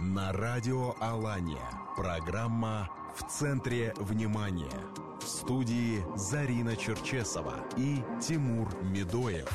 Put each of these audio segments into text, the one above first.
На радио Алания. Программа «В центре внимания». В студии Зарина Черчесова и Тимур Медоев.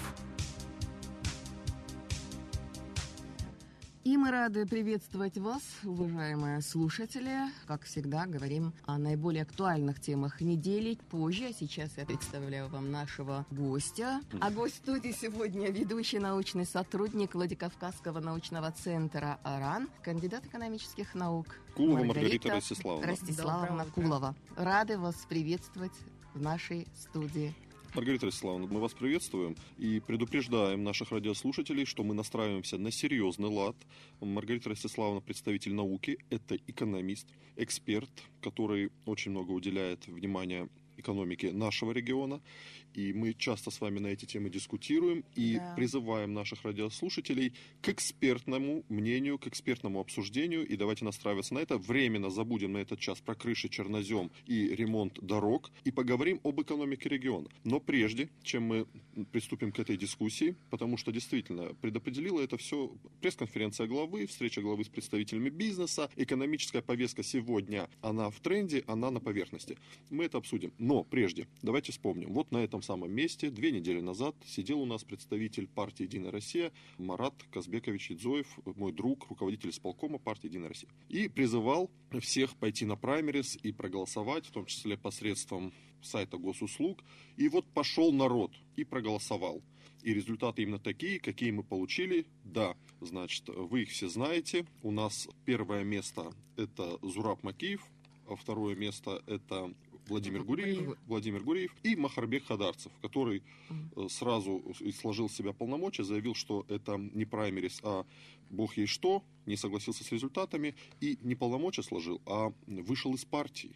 Мы рады приветствовать вас, уважаемые слушатели. Как всегда, говорим о наиболее актуальных темах недели. Позже, а сейчас я представляю вам нашего гостя. А гость студии сегодня ведущий научный сотрудник Владикавказского научного центра АРАН, кандидат экономических наук Кулова Маргарита, Маргарита Ростиславовна. Ростиславовна Кулова. Рады вас приветствовать в нашей студии. Маргарита Ростиславовна, мы вас приветствуем и предупреждаем наших радиослушателей, что мы настраиваемся на серьезный лад. Маргарита Ростиславовна представитель науки, это экономист, эксперт, который очень много уделяет внимания экономики нашего региона. И мы часто с вами на эти темы дискутируем и да. призываем наших радиослушателей к экспертному мнению, к экспертному обсуждению. И давайте настраиваться на это. Временно забудем на этот час про крыши, чернозем и ремонт дорог. И поговорим об экономике региона. Но прежде, чем мы приступим к этой дискуссии, потому что действительно предопределила это все пресс-конференция главы, встреча главы с представителями бизнеса, экономическая повестка сегодня, она в тренде, она на поверхности. Мы это обсудим. Но прежде, давайте вспомним. Вот на этом самом месте две недели назад сидел у нас представитель партии «Единая Россия» Марат Казбекович Идзоев, мой друг, руководитель исполкома партии «Единая Россия». И призывал всех пойти на праймерис и проголосовать, в том числе посредством сайта госуслуг. И вот пошел народ и проголосовал. И результаты именно такие, какие мы получили. Да, значит, вы их все знаете. У нас первое место – это Зураб Макиев, а второе место – это Владимир Гуриев, Владимир Гуриев и Махарбек Хадарцев, который э, сразу сложил в себя полномочия, заявил, что это не праймерис, а бог ей что, не согласился с результатами и не полномочия сложил, а вышел из партии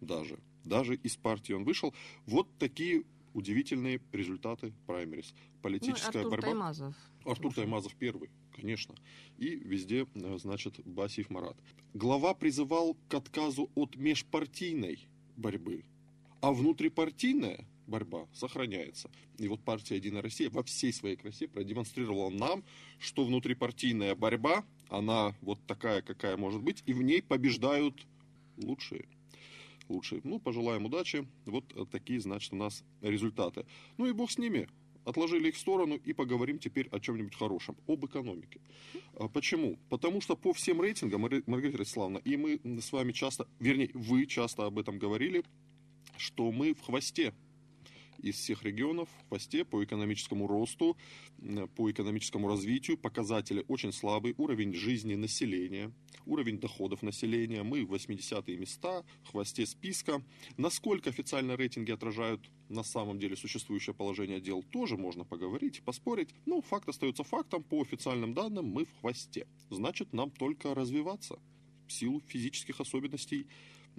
даже. Даже из партии он вышел. Вот такие удивительные результаты праймерис. Политическая ну, Артур борьба. Таймазов. Артур Таймазов первый, конечно. И везде, э, значит, Басиев Марат. Глава призывал к отказу от межпартийной борьбы. А внутрипартийная борьба сохраняется. И вот партия «Единая Россия» во всей своей красе продемонстрировала нам, что внутрипартийная борьба, она вот такая, какая может быть, и в ней побеждают лучшие. Лучшие. Ну, пожелаем удачи. Вот такие, значит, у нас результаты. Ну и бог с ними отложили их в сторону и поговорим теперь о чем-нибудь хорошем, об экономике. А почему? Потому что по всем рейтингам, Маргарита Ростиславовна, и мы с вами часто, вернее, вы часто об этом говорили, что мы в хвосте из всех регионов в хвосте по экономическому росту, по экономическому развитию. Показатели очень слабые. Уровень жизни населения, уровень доходов населения. Мы в 80-е места, в хвосте списка. Насколько официальные рейтинги отражают на самом деле существующее положение дел, тоже можно поговорить, поспорить. Но факт остается фактом. По официальным данным мы в хвосте. Значит, нам только развиваться силу физических особенностей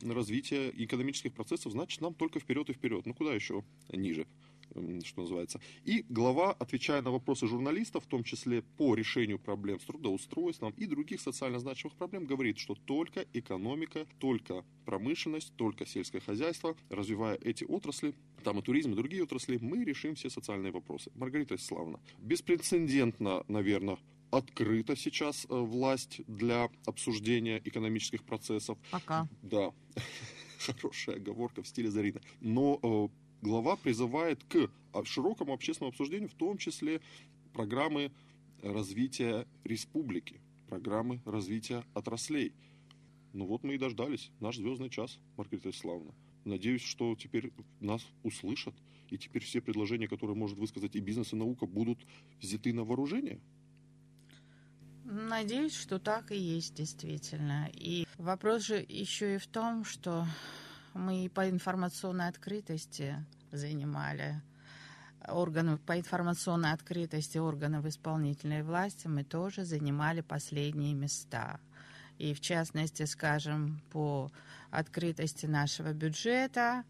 развития экономических процессов, значит, нам только вперед и вперед. Ну, куда еще ниже? что называется. И глава, отвечая на вопросы журналистов, в том числе по решению проблем с трудоустройством и других социально значимых проблем, говорит, что только экономика, только промышленность, только сельское хозяйство, развивая эти отрасли, там и туризм, и другие отрасли, мы решим все социальные вопросы. Маргарита Иславовна, беспрецедентно, наверное, открыта сейчас э, власть для обсуждения экономических процессов. Пока. Да, хорошая оговорка в стиле Зарина. Но э, глава призывает к а, широкому общественному обсуждению, в том числе программы развития республики, программы развития отраслей. Ну вот мы и дождались. Наш звездный час, Маргарита Иславовна. Надеюсь, что теперь нас услышат, и теперь все предложения, которые может высказать и бизнес, и наука, будут взяты на вооружение. Надеюсь, что так и есть действительно. И вопрос же еще и в том, что мы по информационной открытости занимали органов по информационной открытости органов исполнительной власти мы тоже занимали последние места. И в частности, скажем, по открытости нашего бюджета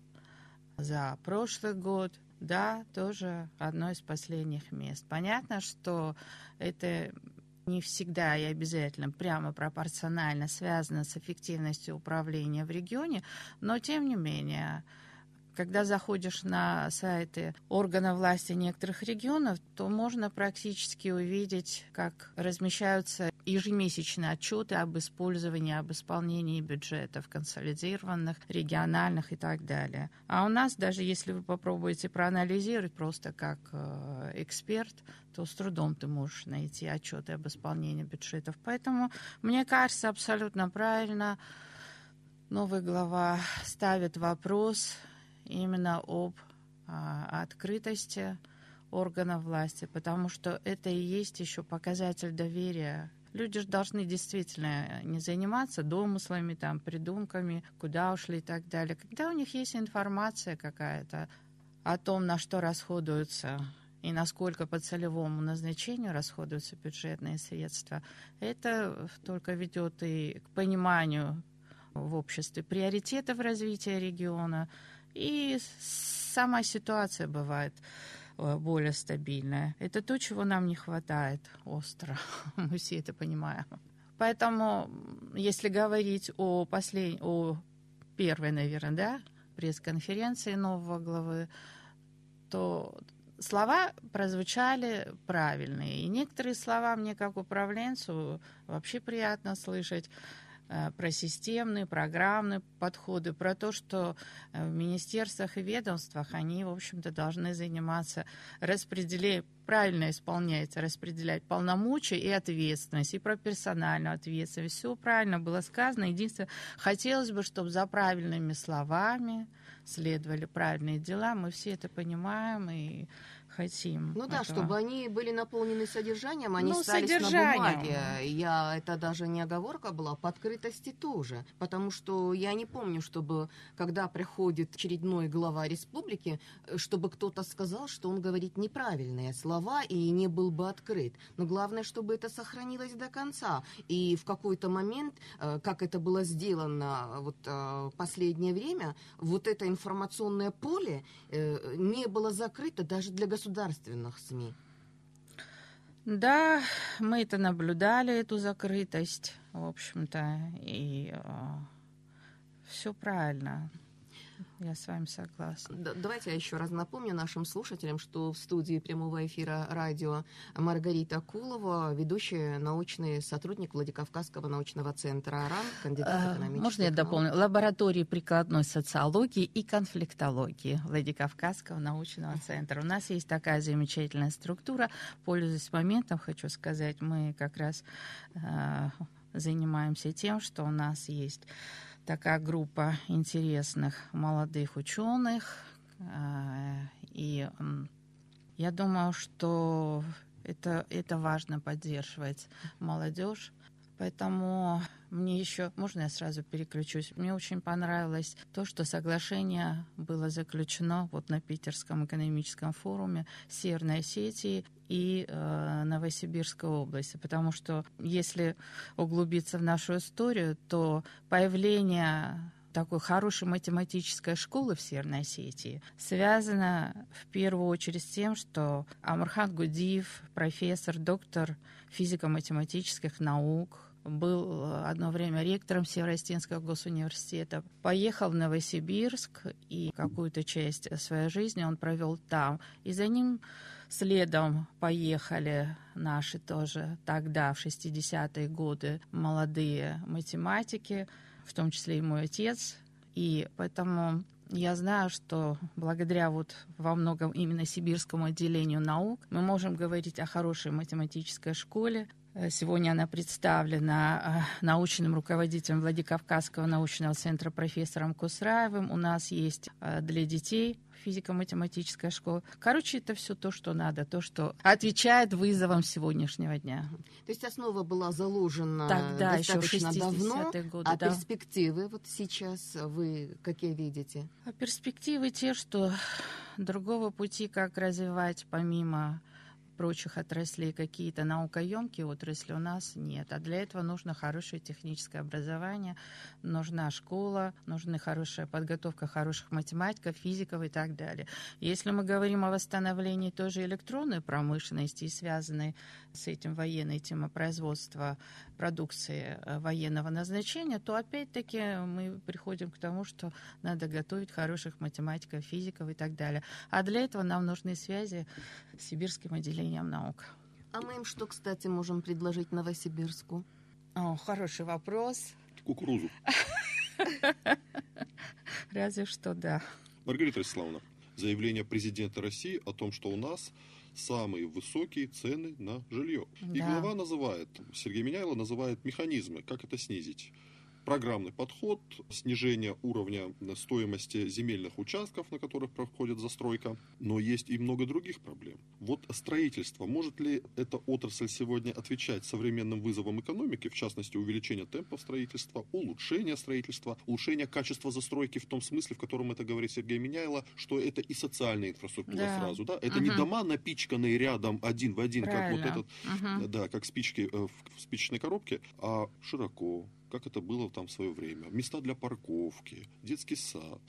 за прошлый год, да, тоже одно из последних мест. Понятно, что это не всегда и обязательно прямо пропорционально связано с эффективностью управления в регионе, но тем не менее когда заходишь на сайты органов власти некоторых регионов, то можно практически увидеть, как размещаются ежемесячные отчеты об использовании, об исполнении бюджетов консолидированных, региональных и так далее. А у нас, даже если вы попробуете проанализировать просто как э, эксперт, то с трудом ты можешь найти отчеты об исполнении бюджетов. Поэтому, мне кажется, абсолютно правильно новая глава ставит вопрос именно об а, открытости органов власти, потому что это и есть еще показатель доверия. Люди же должны действительно не заниматься домыслами, там, придумками, куда ушли и так далее. Когда у них есть информация какая-то о том, на что расходуются и насколько по целевому назначению расходуются бюджетные средства, это только ведет и к пониманию в обществе приоритетов развития региона, и сама ситуация бывает э, более стабильная. Это то, чего нам не хватает остро. Мы все это понимаем. Поэтому, если говорить о, послед... о первой, наверное, да, пресс-конференции нового главы, то слова прозвучали правильные. И некоторые слова мне, как управленцу, вообще приятно слышать. Э, про системные, программные подходы, про то, что э, в министерствах и ведомствах они, в общем-то, должны заниматься распределением, правильно исполнять, распределять полномочия и ответственность, и про персональную ответственность. Все правильно было сказано. Единственное, хотелось бы, чтобы за правильными словами следовали правильные дела. Мы все это понимаем, и хотим. Ну да, этого. чтобы они были наполнены содержанием, они ну, остались содержанием. на бумаге. Я, это даже не оговорка была, по открытости тоже. Потому что я не помню, чтобы, когда приходит очередной глава республики, чтобы кто-то сказал, что он говорит неправильные слова и не был бы открыт. Но главное, чтобы это сохранилось до конца. И в какой-то момент, э, как это было сделано вот э, последнее время, вот это информационное поле э, не было закрыто даже для государственных СМИ. Да, мы это наблюдали, эту закрытость, в общем-то, и э, все правильно. Я с вами согласна. Давайте я еще раз напомню нашим слушателям, что в студии прямого эфира радио Маргарита Кулова, ведущая научный сотрудник Владикавказского научного центра АРАН, кандидат а, экономических Можно я дополню? Лаборатории прикладной социологии и конфликтологии Владикавказского научного центра. У нас есть такая замечательная структура. Пользуясь моментом, хочу сказать, мы как раз э, занимаемся тем, что у нас есть такая группа интересных молодых ученых. А, и я думаю, что это, это важно поддерживать молодежь. Поэтому мне еще, можно я сразу переключусь? Мне очень понравилось то, что соглашение было заключено вот на Питерском экономическом форуме Северной Осетии и э, Новосибирской области, потому что если углубиться в нашу историю, то появление такой хорошей математической школы в Северной Осетии связано в первую очередь с тем, что Амурхан Гудиев, профессор, доктор физико-математических наук, был одно время ректором Северостинского госуниверситета, поехал в Новосибирск, и какую-то часть своей жизни он провел там. И за ним следом поехали наши тоже тогда, в 60-е годы, молодые математики, в том числе и мой отец. И поэтому я знаю, что благодаря вот во многом именно сибирскому отделению наук мы можем говорить о хорошей математической школе, Э, сегодня она представлена э, научным руководителем Владикавказского научного центра профессором Кусраевым. У нас есть э, для детей физико-математическая школа. Короче, это все то, что надо, то, что отвечает вызовам сегодняшнего дня. То есть основа была заложена Тогда, достаточно еще давно, годы, а да. перспективы вот сейчас вы какие видите? А перспективы те, что другого пути, как развивать помимо прочих отраслей какие-то наукоемкие отрасли у нас нет. А для этого нужно хорошее техническое образование, нужна школа, нужна хорошая подготовка хороших математиков, физиков и так далее. Если мы говорим о восстановлении тоже электронной промышленности и связанной с этим военной темой производства продукции э, военного назначения, то опять-таки мы приходим к тому, что надо готовить хороших математиков, физиков и так далее. А для этого нам нужны связи с сибирским отделением наук. А мы им что, кстати, можем предложить Новосибирску? О, хороший вопрос. Кукурузу. Разве что да. Маргарита Ростиславовна, заявление президента России о том, что у нас самые высокие цены на жилье. И Да. глава называет, Сергей Меняйло называет механизмы, как это снизить. Программный подход, снижение уровня стоимости земельных участков, на которых проходит застройка. Но есть и много других проблем. Вот строительство. Может ли эта отрасль сегодня отвечать современным вызовам экономики, в частности, увеличение темпов строительства, улучшение строительства, улучшение качества застройки в том смысле, в котором это говорит Сергей Меняйло, что это и социальная инфраструктура Да. сразу. Да? Это не Мгм. дома, напичканные рядом один в один, как вот Правильно. этот Мгм. да, как спички э, в, в спичечной коробке, а широко, как это было там в свое время. Места для парковки, детский сад,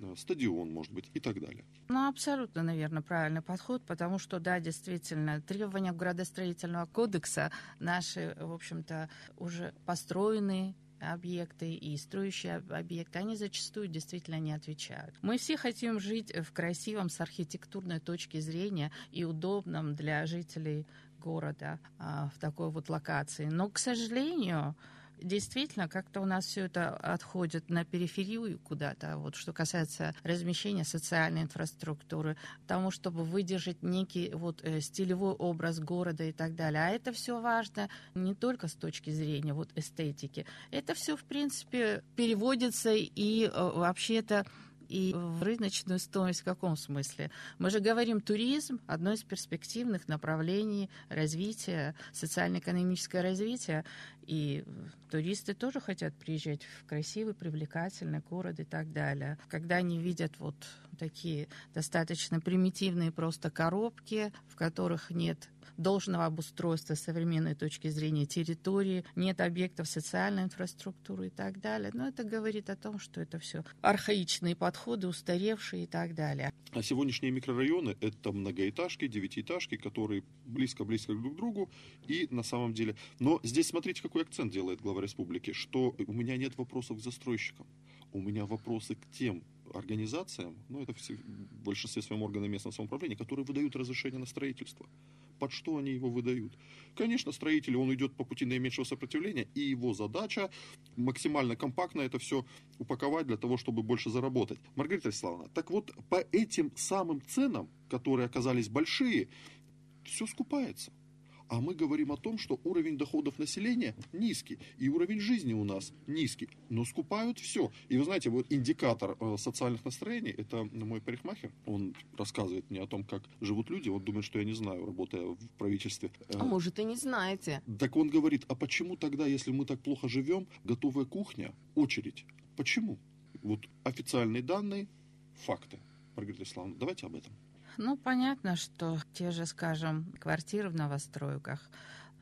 э, стадион, может быть, и так далее. Ну, абсолютно, наверное, правильный подход, потому что, да, действительно, требования градостроительного кодекса наши, в общем-то, уже построенные объекты и строящие об- объекты, они зачастую действительно не отвечают. Мы все хотим жить в красивом с архитектурной точки зрения и удобном для жителей города а, в такой вот локации. Но, к сожалению, действительно, как-то у нас все это отходит на периферию куда-то, вот что касается размещения социальной инфраструктуры, тому, чтобы выдержать некий вот э, стилевой образ города и так далее. А это все важно не только с точки зрения вот эстетики. Это все, в принципе, переводится и э, вообще-то и в рыночную стоимость в каком смысле? Мы же говорим, туризм – одно из перспективных направлений развития, социально-экономическое развитие. И туристы тоже хотят приезжать в красивый, привлекательный город и так далее. Когда они видят вот такие достаточно примитивные просто коробки, в которых нет должного обустройства современной точки зрения территории, нет объектов социальной инфраструктуры и так далее. Но это говорит о том, что это все архаичные подходы, устаревшие и так далее. А сегодняшние микрорайоны – это многоэтажки, девятиэтажки, которые близко-близко друг к другу. И на самом деле... Но здесь смотрите, какой акцент делает глава республики, что у меня нет вопросов к застройщикам. У меня вопросы к тем организациям, ну это в большинстве своем органы местного самоуправления, которые выдают разрешение на строительство. Под что они его выдают? Конечно, строитель, он идет по пути наименьшего сопротивления, и его задача максимально компактно это все упаковать для того, чтобы больше заработать. Маргарита Вячеславовна, так вот, по этим самым ценам, которые оказались большие, все скупается. А мы говорим о том, что уровень доходов населения низкий, и уровень жизни у нас низкий, но скупают все. И вы знаете, вот индикатор э, социальных настроений, это мой парикмахер, он рассказывает мне о том, как живут люди, он думает, что я не знаю, работая в правительстве. Э, А может, и не знаете. Так он говорит, а почему тогда, если мы так плохо живем, готовая кухня, очередь? Почему? Вот официальные данные, факты. Маргарита Исламовна, давайте об этом. Ну, понятно, что те же, скажем, квартиры в новостройках,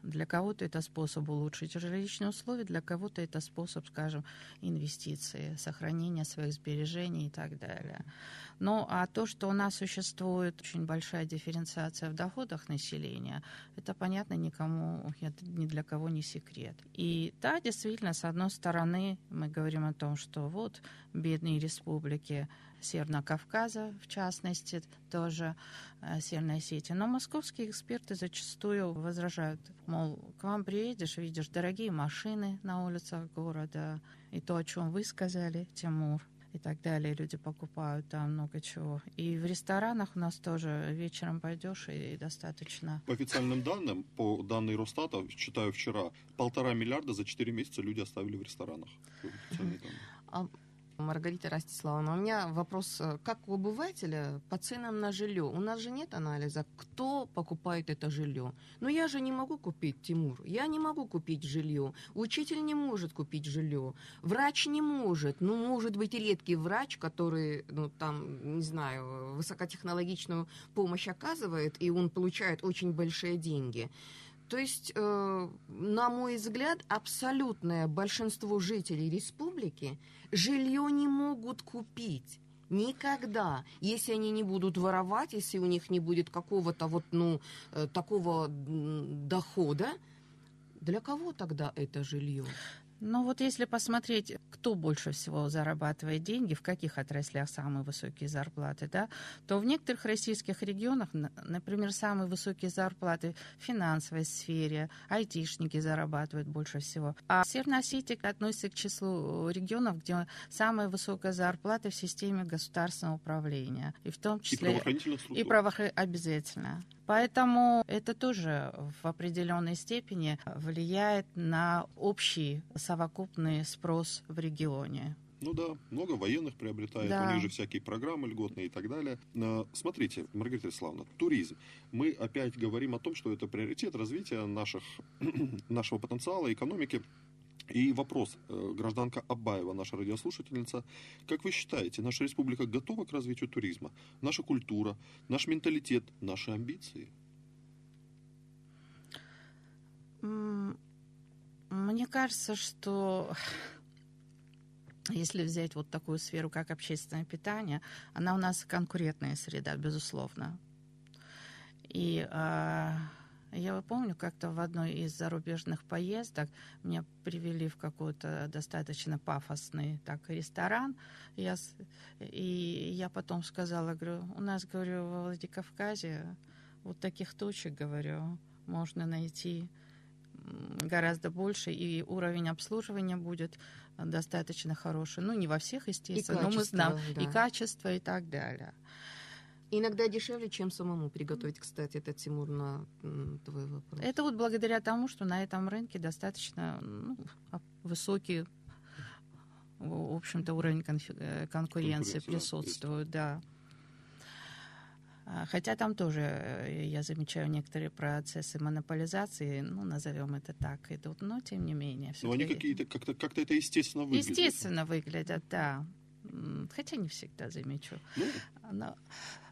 для кого-то это способ улучшить жилищные условия, для кого-то это способ, скажем, инвестиции, сохранения своих сбережений и так далее. Ну, а то, что у нас существует очень большая дифференциация в доходах населения, это, понятно, никому, это ни для кого не секрет. И да, действительно, с одной стороны, мы говорим о том, что вот бедные республики Северного Кавказа, в частности, тоже э, Северной Осетии. Но московские эксперты зачастую возражают, мол, к вам приедешь, видишь дорогие машины на улицах города, и то, о чем вы сказали, Тимур, и так далее. Люди покупают там много чего. И в ресторанах у нас тоже вечером пойдешь и достаточно. По официальным данным, по данным Росстата, читаю вчера, полтора миллиарда за 4 месяца люди оставили в ресторанах. Официальные данные. А, Маргарита Ростиславовна, у меня вопрос, э, как у обывателя по ценам на жилье? У нас же нет анализа, кто покупает это жилье. Но я же не могу купить, Тимур, я не могу купить жилье. Учитель не может купить жилье. Врач не может. Ну, может быть, редкий врач, который, ну, там, не знаю, высокотехнологичную помощь оказывает, и он получает очень большие деньги. То есть, э, на мой взгляд, абсолютное большинство жителей республики жилье не могут купить. Никогда. Если они не будут воровать, если у них не будет какого-то вот, ну, э, такого дохода, для кого тогда это жилье? Ну вот если посмотреть, кто больше всего зарабатывает деньги, в каких отраслях самые высокие зарплаты, да, то в некоторых российских регионах, например, самые высокие зарплаты в финансовой сфере, айтишники зарабатывают больше всего. А Северная Осетия относится к числу регионов, где самая высокая зарплата в системе государственного управления. И в том числе... И правоохранительных структур. И правоохранительных... Обязательно. Поэтому это тоже в определенной степени влияет на общий совокупный спрос в регионе. Ну да, много военных приобретает, да. у них же всякие программы льготные и так далее. Смотрите, Маргарита Иславовна, туризм. Мы опять говорим о том, что это приоритет развития наших, нашего потенциала, экономики. И вопрос, э, гражданка Абаева, наша радиослушательница, как вы считаете, наша республика готова к развитию туризма? Наша культура, наш менталитет, наши амбиции? Мне кажется, что если взять вот такую сферу, как общественное питание, она у нас конкурентная среда, безусловно. И а, я помню, как-то в одной из зарубежных поездок меня привели в какой-то достаточно пафосный так, ресторан. Я, и я потом сказала, говорю, у нас, говорю, во Владикавказе вот таких точек, говорю, можно найти гораздо больше, и уровень обслуживания будет достаточно хороший. Ну, не во всех, естественно, но мы знаем да. и качество, и так далее. Иногда дешевле, чем самому приготовить, кстати, это, Тимур, на твой вопрос. Это вот благодаря тому, что на этом рынке достаточно ну, высокий, в общем-то, уровень конкуренции, конкуренции присутствует, да. А, хотя там тоже э, я замечаю некоторые процессы монополизации, ну, назовем это так, идут, но тем не менее. Но они какие-то, как-то, как-то это естественно выглядит. Естественно выглядят, да. Хотя не всегда замечу. Ну. Но,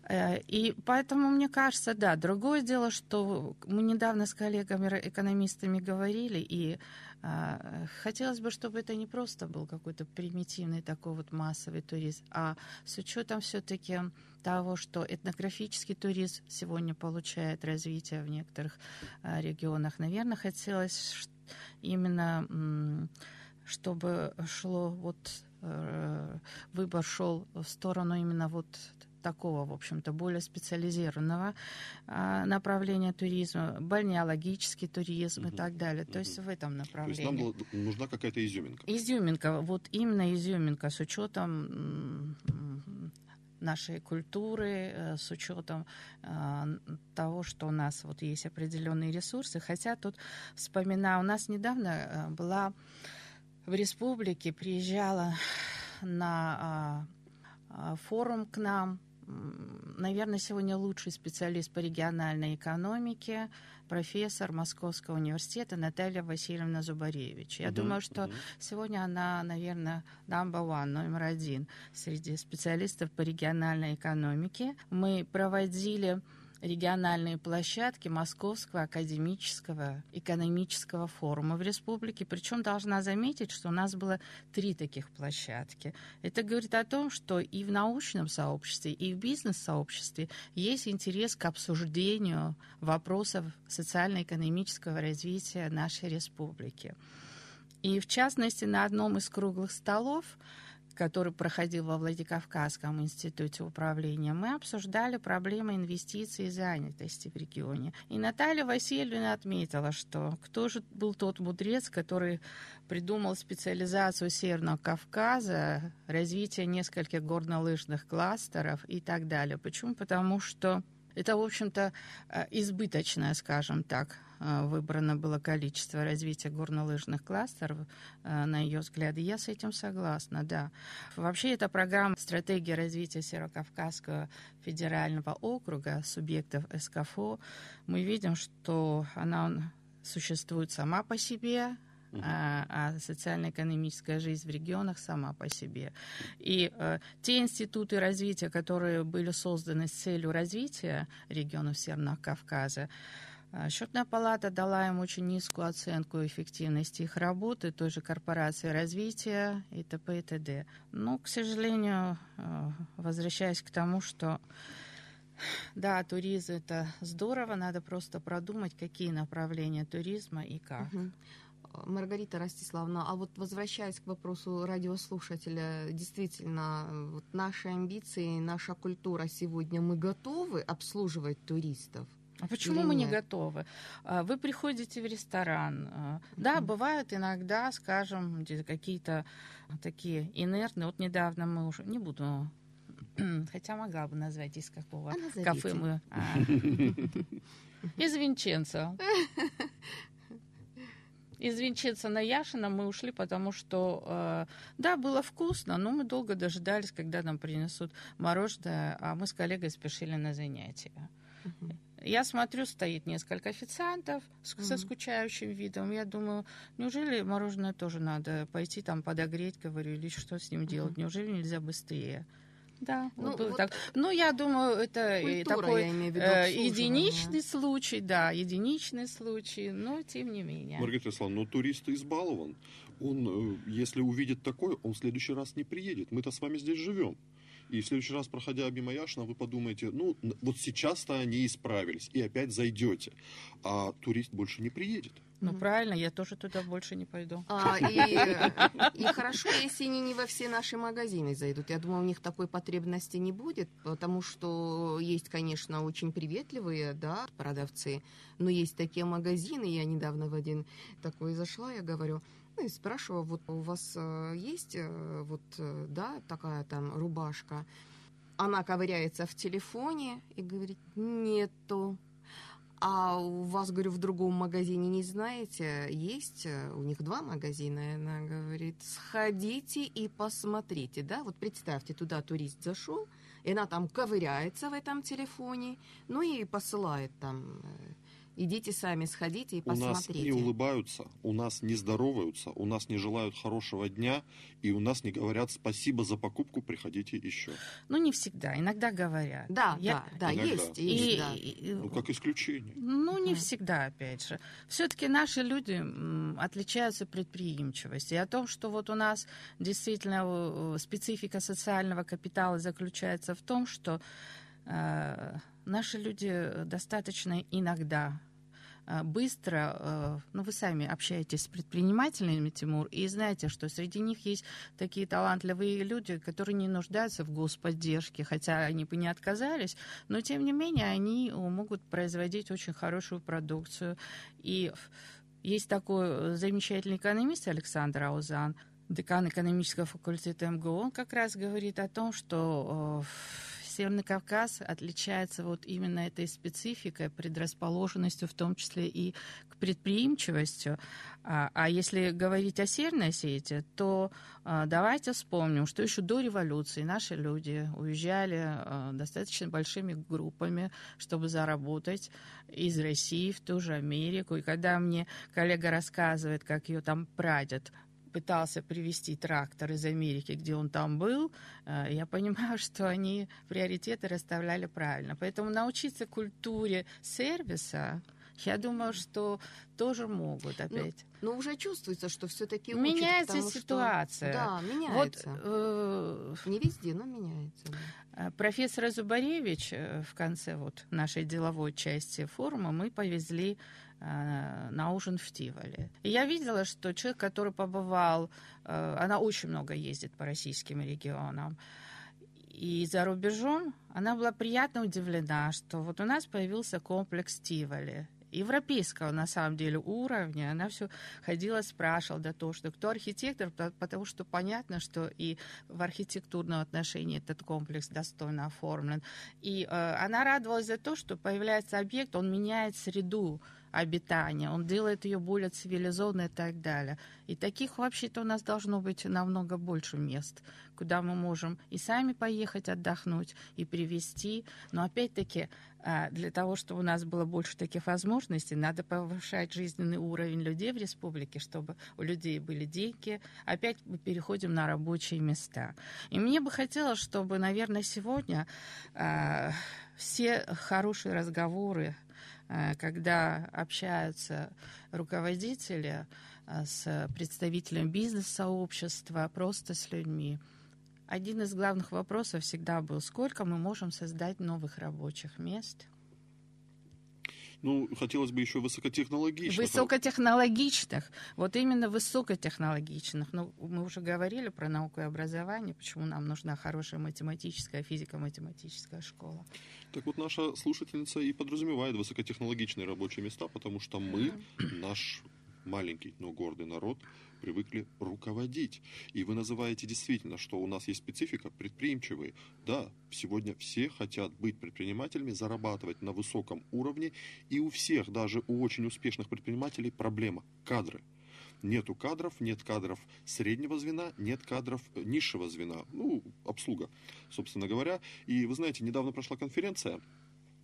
Э, и поэтому, мне кажется, да, другое дело, что мы недавно с коллегами-экономистами говорили, и э, хотелось бы, чтобы это не просто был какой-то примитивный такой вот массовый туризм, а с учетом все-таки того, что этнографический туризм сегодня получает развитие в некоторых э, регионах, наверное, хотелось именно, чтобы шло вот выбор шел в сторону именно вот такого, в общем-то, более специализированного а, направления туризма, бальнеологический туризм угу. и так далее. То есть в этом направлении. То есть нам нужна какая-то изюминка. Изюминка, вот именно изюминка с учетом нашей культуры, э, с учетом э, того, что у нас вот есть определенные ресурсы. Хотя тут, вспоминаю, у нас недавно э, была в республике, приезжала на а, а, форум к нам наверное, сегодня лучший специалист по региональной экономике, профессор Московского университета Наталья Васильевна Зубаревич. Я uh-huh, думаю, что uh-huh. сегодня она, наверное, number one, номер один среди специалистов по региональной экономике. Мы проводили региональные площадки Московского академического экономического форума в республике. Причем должна заметить, что у нас было три таких площадки. Это говорит о том, что и в научном сообществе, и в бизнес-сообществе есть интерес к обсуждению вопросов социально-экономического развития нашей республики. И в частности, на одном из круглых столов который проходил во Владикавказском институте управления, мы обсуждали проблемы инвестиций и занятости в регионе. И Наталья Васильевна отметила, что кто же был тот мудрец, который придумал специализацию Северного Кавказа, развитие нескольких горнолыжных кластеров и так далее. Почему? Потому что это, в общем-то, э, избыточное, скажем так, выбрано было количество развития горнолыжных кластеров, э, на ее взгляд. И я с этим согласна, да. Вообще, эта программа «Стратегия развития Северокавказского федерального округа субъектов СКФО», мы видим, что она существует сама по себе, а, а социально-экономическая жизнь в регионах сама по себе. И э, те институты развития, которые были созданы с целью развития регионов Северного Кавказа, э, Счетная палата дала им очень низкую оценку эффективности их работы, той же корпорации развития и т.п. и т.д. Но, к сожалению, э, возвращаясь к тому, что да, туризм это здорово, надо просто продумать, какие направления туризма и как. Маргарита Ростиславовна, а вот возвращаясь к вопросу радиослушателя, действительно, вот наши амбиции, наша культура сегодня, мы готовы обслуживать туристов? А почему мы не готовы? А, Вы приходите в ресторан. а, Да, бывают иногда, скажем, какие-то такие инертные. Вот недавно мы уже не буду, хотя могла бы назвать из какого А кафе мы. а, Из Винченца. Из Винченца на Яшина мы ушли, потому что, э, да, было вкусно, но мы долго дожидались, когда нам принесут мороженое, а мы с коллегой спешили на занятия. Мгм. Я смотрю, стоит несколько официантов с- со скучающим видом. Я думаю, неужели мороженое тоже надо пойти там подогреть, говорю, или что с ним делать? Неужели нельзя быстрее? Да, Ну, вот вот так. Ну, я думаю, это и Культура, такой я имею в виду, э, единичный случай, да, единичный случай, но тем не менее. Маргарита Александровна, но турист избалован. Он, э, если увидит такое, он в следующий раз не приедет. Мы-то с вами здесь живем. И в следующий раз, проходя мимо Яшина, вы подумаете, ну, вот сейчас-то они исправились, и опять зайдете. А турист больше не приедет. Ну, Мгм. правильно, я тоже туда больше не пойду. А, и, и хорошо, если они не во все наши магазины зайдут. Я думаю, у них такой потребности не будет, потому что есть, конечно, очень приветливые да, продавцы, но есть такие магазины. Я недавно в один такой зашла, я говорю, ну и спрашиваю, вот у вас э, есть э, вот, э, да, такая там рубашка? Она ковыряется в телефоне и говорит, нету. А у вас, говорю, в другом магазине не знаете, есть, у них два магазина, и она говорит, сходите и посмотрите, да, вот представьте, туда турист зашел, и она там ковыряется в этом телефоне, ну и посылает там, идите сами, сходите и У нас не посмотрите. улыбаются, у нас не здороваются, у нас не желают хорошего дня, и у нас не говорят спасибо за покупку, приходите еще. Ну, не всегда, иногда говорят. Да, Я- да, да, Иногда. есть, И, есть, да. и- Ну, как исключение. Ну, не всегда, опять же. Все-таки наши люди отличаются предприимчивостью. И о том, что вот у нас действительно э, специфика социального капитала заключается в том, что э, наши люди достаточно иногда э, быстро, э, ну вы сами общаетесь с предпринимателями, Тимур, и знаете, что среди них есть такие талантливые люди, которые не нуждаются в господдержке, хотя они бы не отказались, но тем не менее они э, могут производить очень хорошую продукцию. И есть такой э, замечательный экономист Александр Аузан, декан экономического факультета МГУ, он как раз говорит о том, что э, Северный Кавказ отличается вот именно этой спецификой, предрасположенностью, в том числе и к предприимчивости. А, а если говорить о Северной Осетии, то а, давайте вспомним, что еще до революции наши люди уезжали а, достаточно большими группами, чтобы заработать из России в ту же Америку. И когда мне коллега рассказывает, как ее там прадед пытался привезти трактор из Америки, где он там был, э, я понимаю, что они приоритеты расставляли правильно. Поэтому научиться культуре сервиса, я думаю, что тоже могут опять. Но уже чувствуется, что все-таки Меняется ситуация. Да, Вот меняется. э, Не везде, но меняется. да. Э, Профессора Зубаревич э, в конце вот нашей деловой части форума мы повезли на ужин в Тиволе. И я видела, что человек, который побывал, э, она очень много ездит по российским регионам, и за рубежом она была приятно удивлена, что вот у нас появился комплекс Тиволи европейского, на самом деле, уровня. Она все ходила, спрашивала, да то, что кто архитектор, по- потому что понятно, что и в архитектурном отношении этот комплекс достойно оформлен. И э, она радовалась за то, что появляется объект, он меняет среду обитания, он делает ее более цивилизованной и так далее. И таких вообще-то у нас должно быть намного больше мест, куда мы можем и сами поехать отдохнуть, и привезти. Но опять-таки, а, для того, чтобы у нас было больше таких возможностей, надо повышать жизненный уровень людей в республике, чтобы у людей были деньги. Опять мы переходим на рабочие места. И мне бы хотелось, чтобы, наверное, сегодня а, все хорошие разговоры, когда общаются руководители а, с представителями бизнес-сообщества, просто с людьми, один из главных вопросов всегда был, сколько мы можем создать новых рабочих мест. Ну, хотелось бы еще высокотехнологичных. Высокотехнологичных. Вот именно высокотехнологичных. Ну, мы уже говорили про науку и образование, почему нам нужна хорошая математическая, физико-математическая школа. Так вот, наша слушательница и подразумевает высокотехнологичные рабочие места, потому что мы, наш маленький, но гордый народ, привыкли руководить. И вы называете действительно, что у нас есть специфика предприимчивые. Да, сегодня все хотят быть предпринимателями, зарабатывать на высоком уровне, и у всех, даже у очень успешных предпринимателей, проблема – кадры. Нету кадров, нет кадров среднего звена, нет кадров низшего звена, ну, обслуга, собственно говоря. И вы знаете, недавно прошла конференция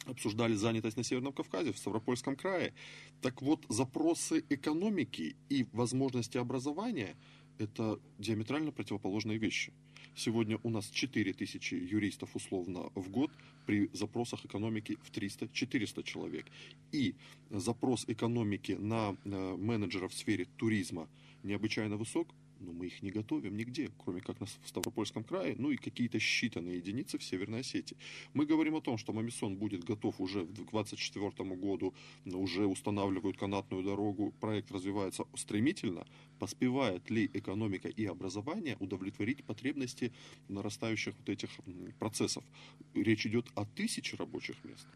обсуждали занятость на Северном Кавказе, в Ставропольском крае. Так вот, запросы экономики и возможности образования – это диаметрально противоположные вещи. Сегодня у нас 4 тысячи юристов условно в год при запросах экономики в 300-400 человек. И запрос экономики на э, менеджеров в сфере туризма необычайно высок, но мы их не готовим нигде, кроме как в Ставропольском крае, ну и какие-то считанные единицы в Северной Осетии. Мы говорим о том, что Мамисон будет готов уже к 2024 году, уже устанавливают канатную дорогу, проект развивается стремительно. Поспевает ли экономика и образование удовлетворить потребности нарастающих вот этих процессов? Речь идет о тысяче рабочих мест.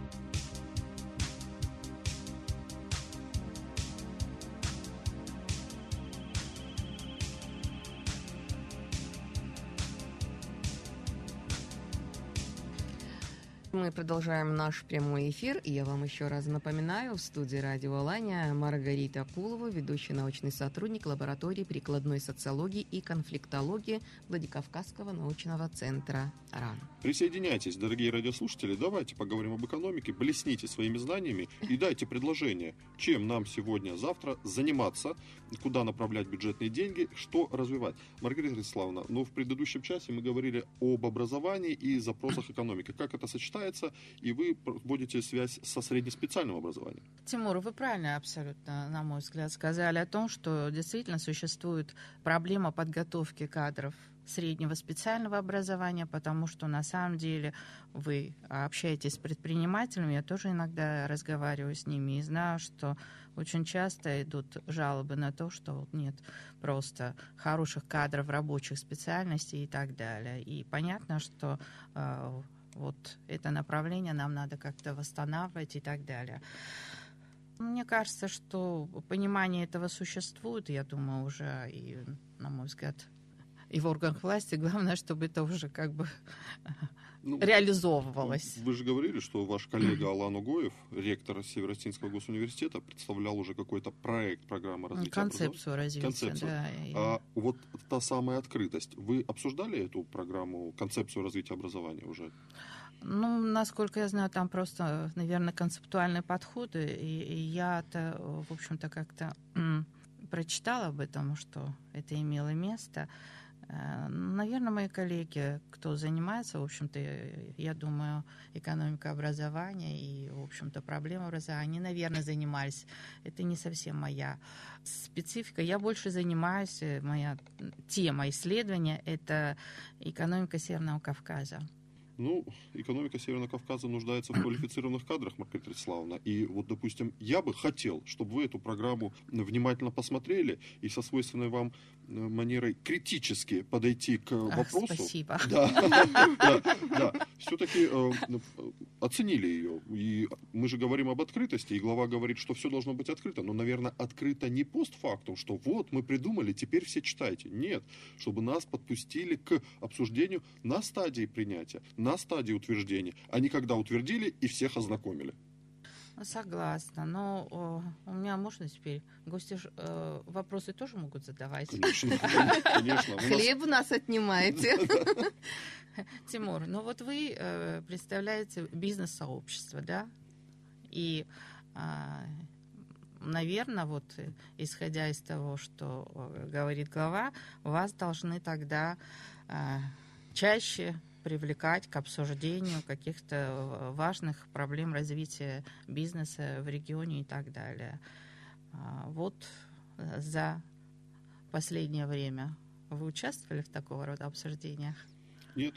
Мы продолжаем наш прямой эфир. И я вам еще раз напоминаю, в студии радио Алания Маргарита Кулова, ведущий научный сотрудник лаборатории прикладной социологии и конфликтологии Владикавказского научного центра РАН. Присоединяйтесь, дорогие радиослушатели, давайте поговорим об экономике, блесните своими знаниями и дайте предложение, чем нам сегодня, завтра заниматься, куда направлять бюджетные деньги, что развивать. Маргарита Вячеславовна, ну в предыдущем часе мы говорили об образовании и запросах экономики. Как это сочетается развивается, и вы вводите связь со среднеспециальным образованием. Тимур, вы правильно абсолютно, на мой взгляд, сказали о том, что действительно существует проблема подготовки кадров среднего специального образования, потому что на самом деле вы общаетесь с предпринимателями, я тоже иногда разговариваю с ними и знаю, что очень часто идут жалобы на то, что нет просто хороших кадров рабочих специальностей и так далее. И понятно, что э, вот это направление нам надо как-то восстанавливать и так далее. Мне кажется, что понимание этого существует, я думаю, уже и, на мой взгляд, и в органах власти. Главное, чтобы это уже как бы ну, реализовывалось. Вы же говорили, что ваш коллега Алан Угоев, ректор Северостинского госуниверситета, представлял уже какой-то проект программы развития Концепцию развития, Концепцию. да. А вот та самая открытость. Вы обсуждали эту программу, концепцию развития образования уже? Ну, насколько я знаю, там просто, наверное, концептуальные подходы, и, и я-то, в общем-то, как-то прочитала об этом, что это имело место. Э, наверное, мои коллеги, кто занимается, в общем-то, я думаю, экономика образования и, в общем-то, проблема образования, они, наверное, занимались. Это не совсем моя специфика. Я больше занимаюсь, э, моя тема исследования – это экономика Северного Кавказа. Ну, экономика Северного Кавказа нуждается в квалифицированных кадрах, Маргарита Вячеславовна. И вот, допустим, я бы хотел, чтобы вы эту программу внимательно посмотрели и со свойственной вам э, манерой критически подойти к вопросу. Ах, спасибо. Да, да, да. Все-таки э, оценили ее. И мы же говорим об открытости, и глава говорит, что все должно быть открыто. Но, наверное, открыто не постфактум, что вот мы придумали, теперь все читайте. Нет, чтобы нас подпустили к обсуждению на стадии принятия, на стадии утверждения, а не когда утвердили и всех ознакомили. Согласна, но о, у меня можно теперь гости э, вопросы тоже могут задавать. Конечно, конечно. Хлеб у нас отнимаете. Тимур, ну вот вы э, представляете бизнес-сообщество, да? И, э, наверное, вот исходя из того, что э, говорит глава, вас должны тогда э, чаще привлекать к обсуждению каких-то э, важных проблем развития бизнеса в регионе и так далее. А, вот э, за последнее время вы участвовали в такого рода обсуждениях? Нет.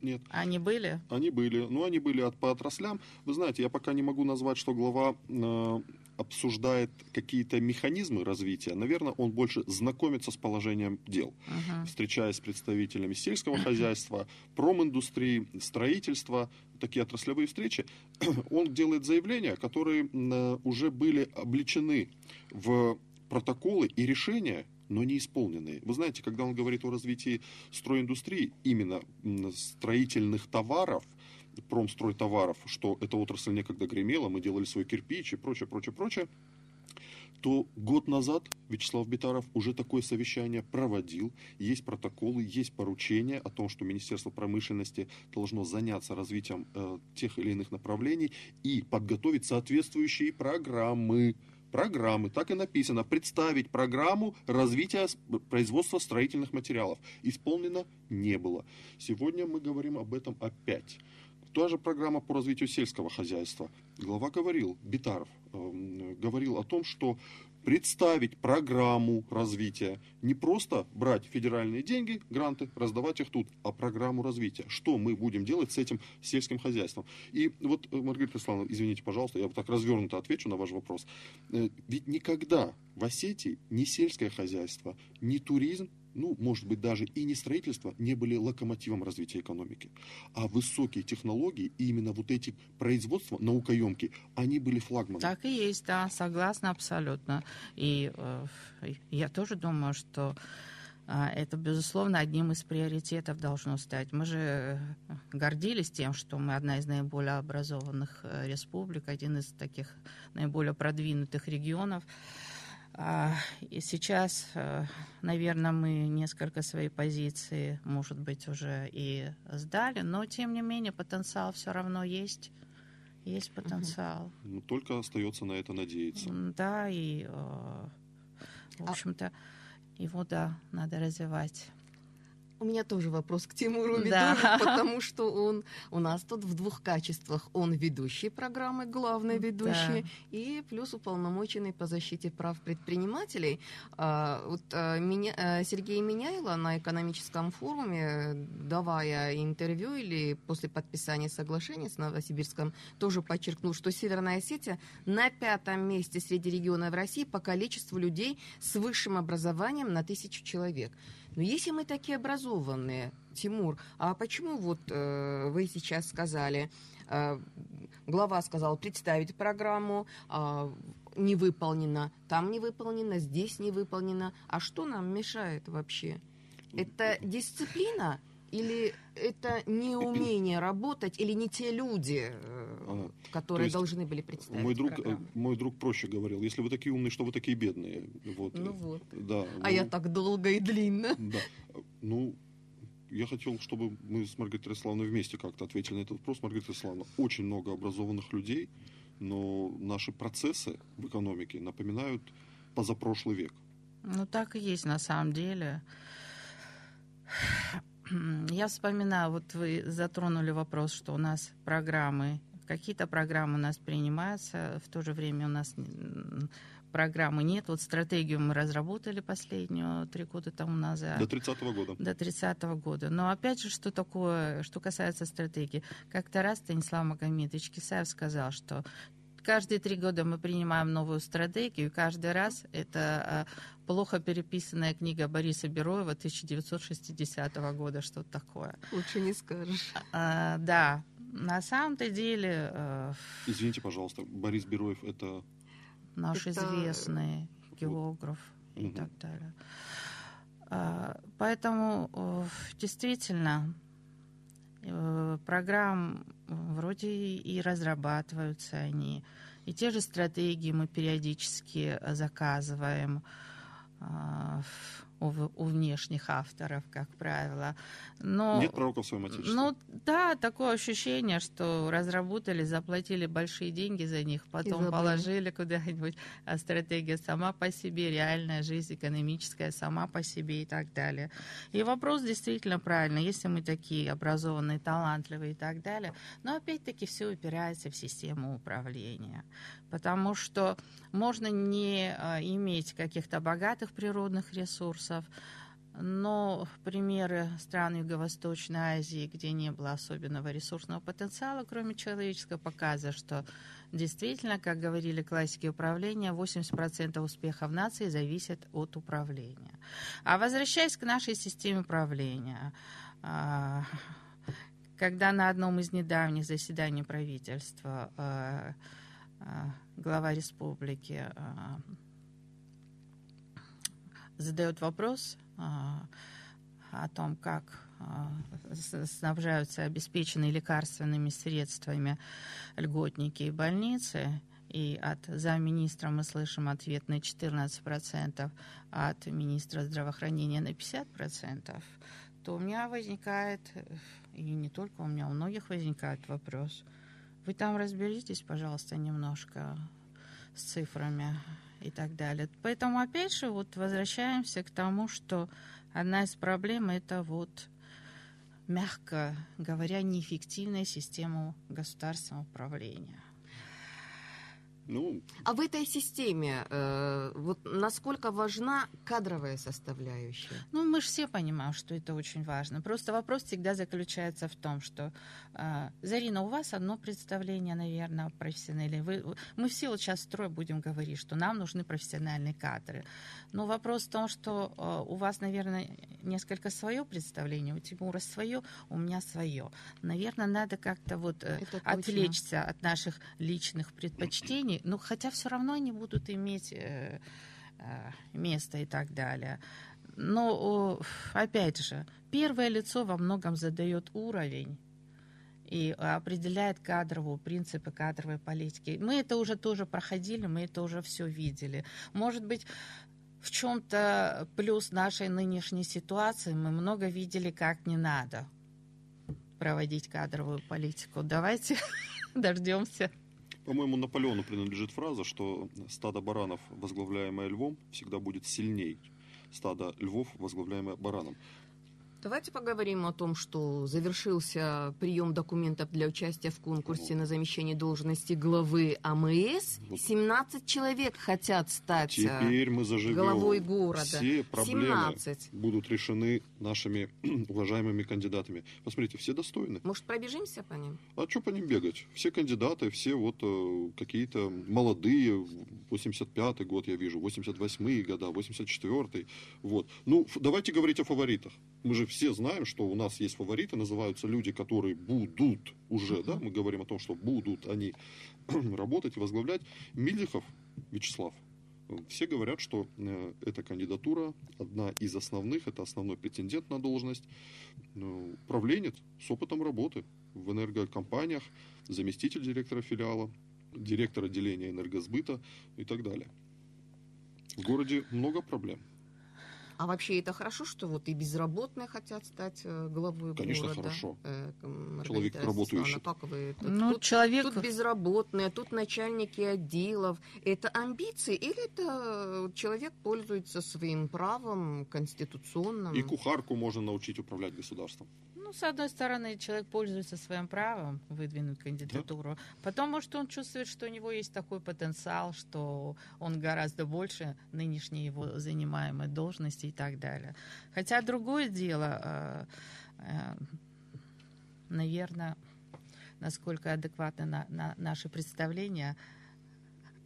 нет. Они были? Они были. Ну, они были от, по отраслям. Вы знаете, я пока не могу назвать, что глава э, обсуждает какие-то механизмы развития. Наверное, он больше знакомится с положением дел, Мгм. встречаясь с представителями сельского хозяйства, проминдустрии, строительства, такие отраслевые встречи. Он делает заявления, которые э, уже были обличены в протоколы и решения, но не исполненные. Вы знаете, когда он говорит о развитии стройиндустрии, именно м, строительных товаров, промстройтоваров, что эта отрасль некогда гремела, мы делали свой кирпич и прочее, прочее, прочее, то год назад Вячеслав Битаров уже такое совещание проводил. Есть протоколы, есть поручения о том, что Министерство промышленности должно заняться развитием э, тех или иных направлений и подготовить соответствующие программы. Программы, так и написано, представить программу развития с- производства строительных материалов. Исполнено не было. Сегодня мы говорим об этом опять. Та же программа по развитию сельского хозяйства. Глава говорил, Битаров, эм, говорил о том, что представить программу развития. Не просто брать федеральные деньги, гранты, раздавать их тут, а программу развития. Что мы будем делать с этим сельским хозяйством? И вот, э, Маргарита Ислановна, извините, пожалуйста, я вот так развернуто отвечу на ваш вопрос. Э, Ведь никогда в Осетии ни сельское хозяйство, ни туризм, ну, может быть, даже и не строительство не были локомотивом развития экономики. А высокие технологии и именно вот эти производства наукоемкие, они были флагманом. Так и есть, да, согласна абсолютно. И э, я тоже думаю, что а, это, безусловно, одним из приоритетов должно стать. Мы же э, гордились тем, что мы одна из наиболее образованных э, республик, один из таких наиболее продвинутых регионов. А, И сейчас, э, наверное, мы несколько свои позиции, может быть, уже и сдали, но, тем не менее, потенциал все равно есть. Есть потенциал. Ну, только остается на это надеяться. Да, и, э, в А- общем-то, его, да, надо развивать. У меня тоже вопрос к Тимуру Да. Медову, потому что он у нас тут в двух качествах. Он ведущий программы, главный ведущий, и плюс уполномоченный по защите прав предпринимателей. А, вот а, меня, а, Сергей Меняйло на экономическом форуме, давая интервью или после подписания соглашения с Новосибирском, тоже подчеркнул, что Северная Осетия на пятом месте среди регионов России по количеству людей с высшим образованием на тысячу человек. Но если мы такие образованные, Тимур, а почему вот э, вы сейчас сказали, э, глава сказал представить программу, а, не выполнено, там не выполнено, здесь не выполнено, а что нам мешает вообще? Это дисциплина или это неумение работать или не те люди, э, А, которые есть должны были представить Мой друг, э, программу? мой друг проще говорил, если вы такие умные, что вы такие бедные. Вот. Ну вот. Да. А ну, я так долго и длинно. Да. Ну, я хотел, чтобы мы с Маргаритой Ярославной вместе как-то ответили на этот вопрос. Маргарита Ярославовна, очень много образованных людей, но наши процессы в экономике напоминают позапрошлый век. Ну, так и есть на самом деле. Я вспоминаю, вот вы затронули вопрос, что у нас программы, какие-то программы у нас принимаются, в то же время у нас программы нет. Вот стратегию мы разработали последнюю три года тому назад. До 30-го года. До 30 года. Но опять же, что такое, что касается стратегии. Как-то раз Станислав Магомедович Кисаев сказал, что каждые три года мы принимаем новую стратегию, и каждый раз это а, плохо переписанная книга Бориса Бероева 1960 года, что такое. Лучше не скажешь. А, да, на самом-то деле э, Извините, пожалуйста, Борис Бероев это... наш Это- известный географ и Мгм. так далее. А, Поэтому э, действительно э, программ вроде и разрабатываются они, и те же стратегии мы периодически э, заказываем а, в- у в- у внешних авторов, как правило. Но Нет пророка в своем отечестве. ну да, такое ощущение, что разработали, заплатили большие деньги за них, потом положили куда-нибудь, а стратегия сама по себе, реальная жизнь экономическая сама по себе и так далее. И вопрос действительно правильный, если мы такие образованные, талантливые и так далее, но опять-таки все упирается в систему управления, потому что можно не а, иметь каких-то богатых природных ресурсов, Но примеры стран Юго-Восточной Азии, где не было особенного ресурсного потенциала, кроме человеческого, показывают, что действительно, как говорили классики управления, 80% успеха в нации зависит от управления. А возвращаясь к нашей системе управления, а, когда на одном из недавних заседаний правительства а, глава республики задает вопрос о том, как снабжаются обеспеченные лекарственными средствами льготники и больницы, и от замминистра мы слышим ответ на 14%, а от министра здравоохранения на 50%, то у меня возникает, и не только у меня, у многих возникает вопрос, вы там разберитесь, пожалуйста, немножко с цифрами и так далее. Поэтому, опять же, вот возвращаемся к тому, что одна из проблем это вот мягко говоря, неэффективная система государственного управления. Ну... А в этой системе э, вот насколько важна кадровая составляющая? Ну, мы же все понимаем, что это очень важно. Просто вопрос всегда заключается в том, что э, Зарина, у вас одно представление, наверное, о профессионале. Вы, мы все вот сейчас строй будем говорить, что нам нужны профессиональные кадры. Но вопрос в том, что э, у вас, наверное, несколько свое представление, у Тимура свое, у меня свое. Наверное, надо как-то вот э, отвлечься от наших личных предпочтений ну, хотя все равно они будут иметь э, э, место и так далее. Но, опять же, первое лицо во многом задает уровень и определяет кадровую, принципы кадровой политики. Мы это уже тоже проходили, мы это уже все видели. Может быть, в чем-то плюс нашей нынешней ситуации мы много видели, как не надо проводить кадровую политику. Давайте дождемся по-моему, Наполеону принадлежит фраза, что стадо баранов, возглавляемое львом, всегда будет сильней стада львов, возглавляемое бараном. Давайте поговорим о том, что завершился прием документов для участия в конкурсе на замещение должности главы АМС. 17 человек хотят стать э, Теперь мы заживем. главой города. Все проблемы 17. будут решены нашими уважаемыми кандидатами. Посмотрите, все достойны. Может, пробежимся по ним? А что по ним бегать? Все кандидаты, все вот э, какие-то молодые, 85-й год я вижу, 88-е года, 84-й. Вот. Ну, давайте говорить о фаворитах. Мы же все знаем, что у нас есть фавориты, называются люди, которые будут уже, да, мы говорим о том, что будут они работать и возглавлять. Мильдихов Вячеслав, все говорят, что э, эта кандидатура одна из основных, это основной претендент на должность, ну, управленец с опытом работы в энергокомпаниях, заместитель директора филиала, директор отделения энергосбыта и так далее. В городе много проблем. А вообще это хорошо, что вот и безработные хотят стать э, главой Конечно, города? хорошо. Э, человек работу ищет. Как вы, тут, ну, тут, человек... тут безработные, тут начальники отделов. Это амбиции или это человек пользуется своим правом конституционным? И кухарку можно научить управлять государством. Ну, с одной стороны, человек пользуется своим правом выдвинуть кандидатуру. Да. Потом, может, он чувствует, что у него есть такой потенциал, что он гораздо больше нынешней его занимаемой должности и так далее. Хотя другое дело, э, э, наверное, насколько адекватны на, на наши представления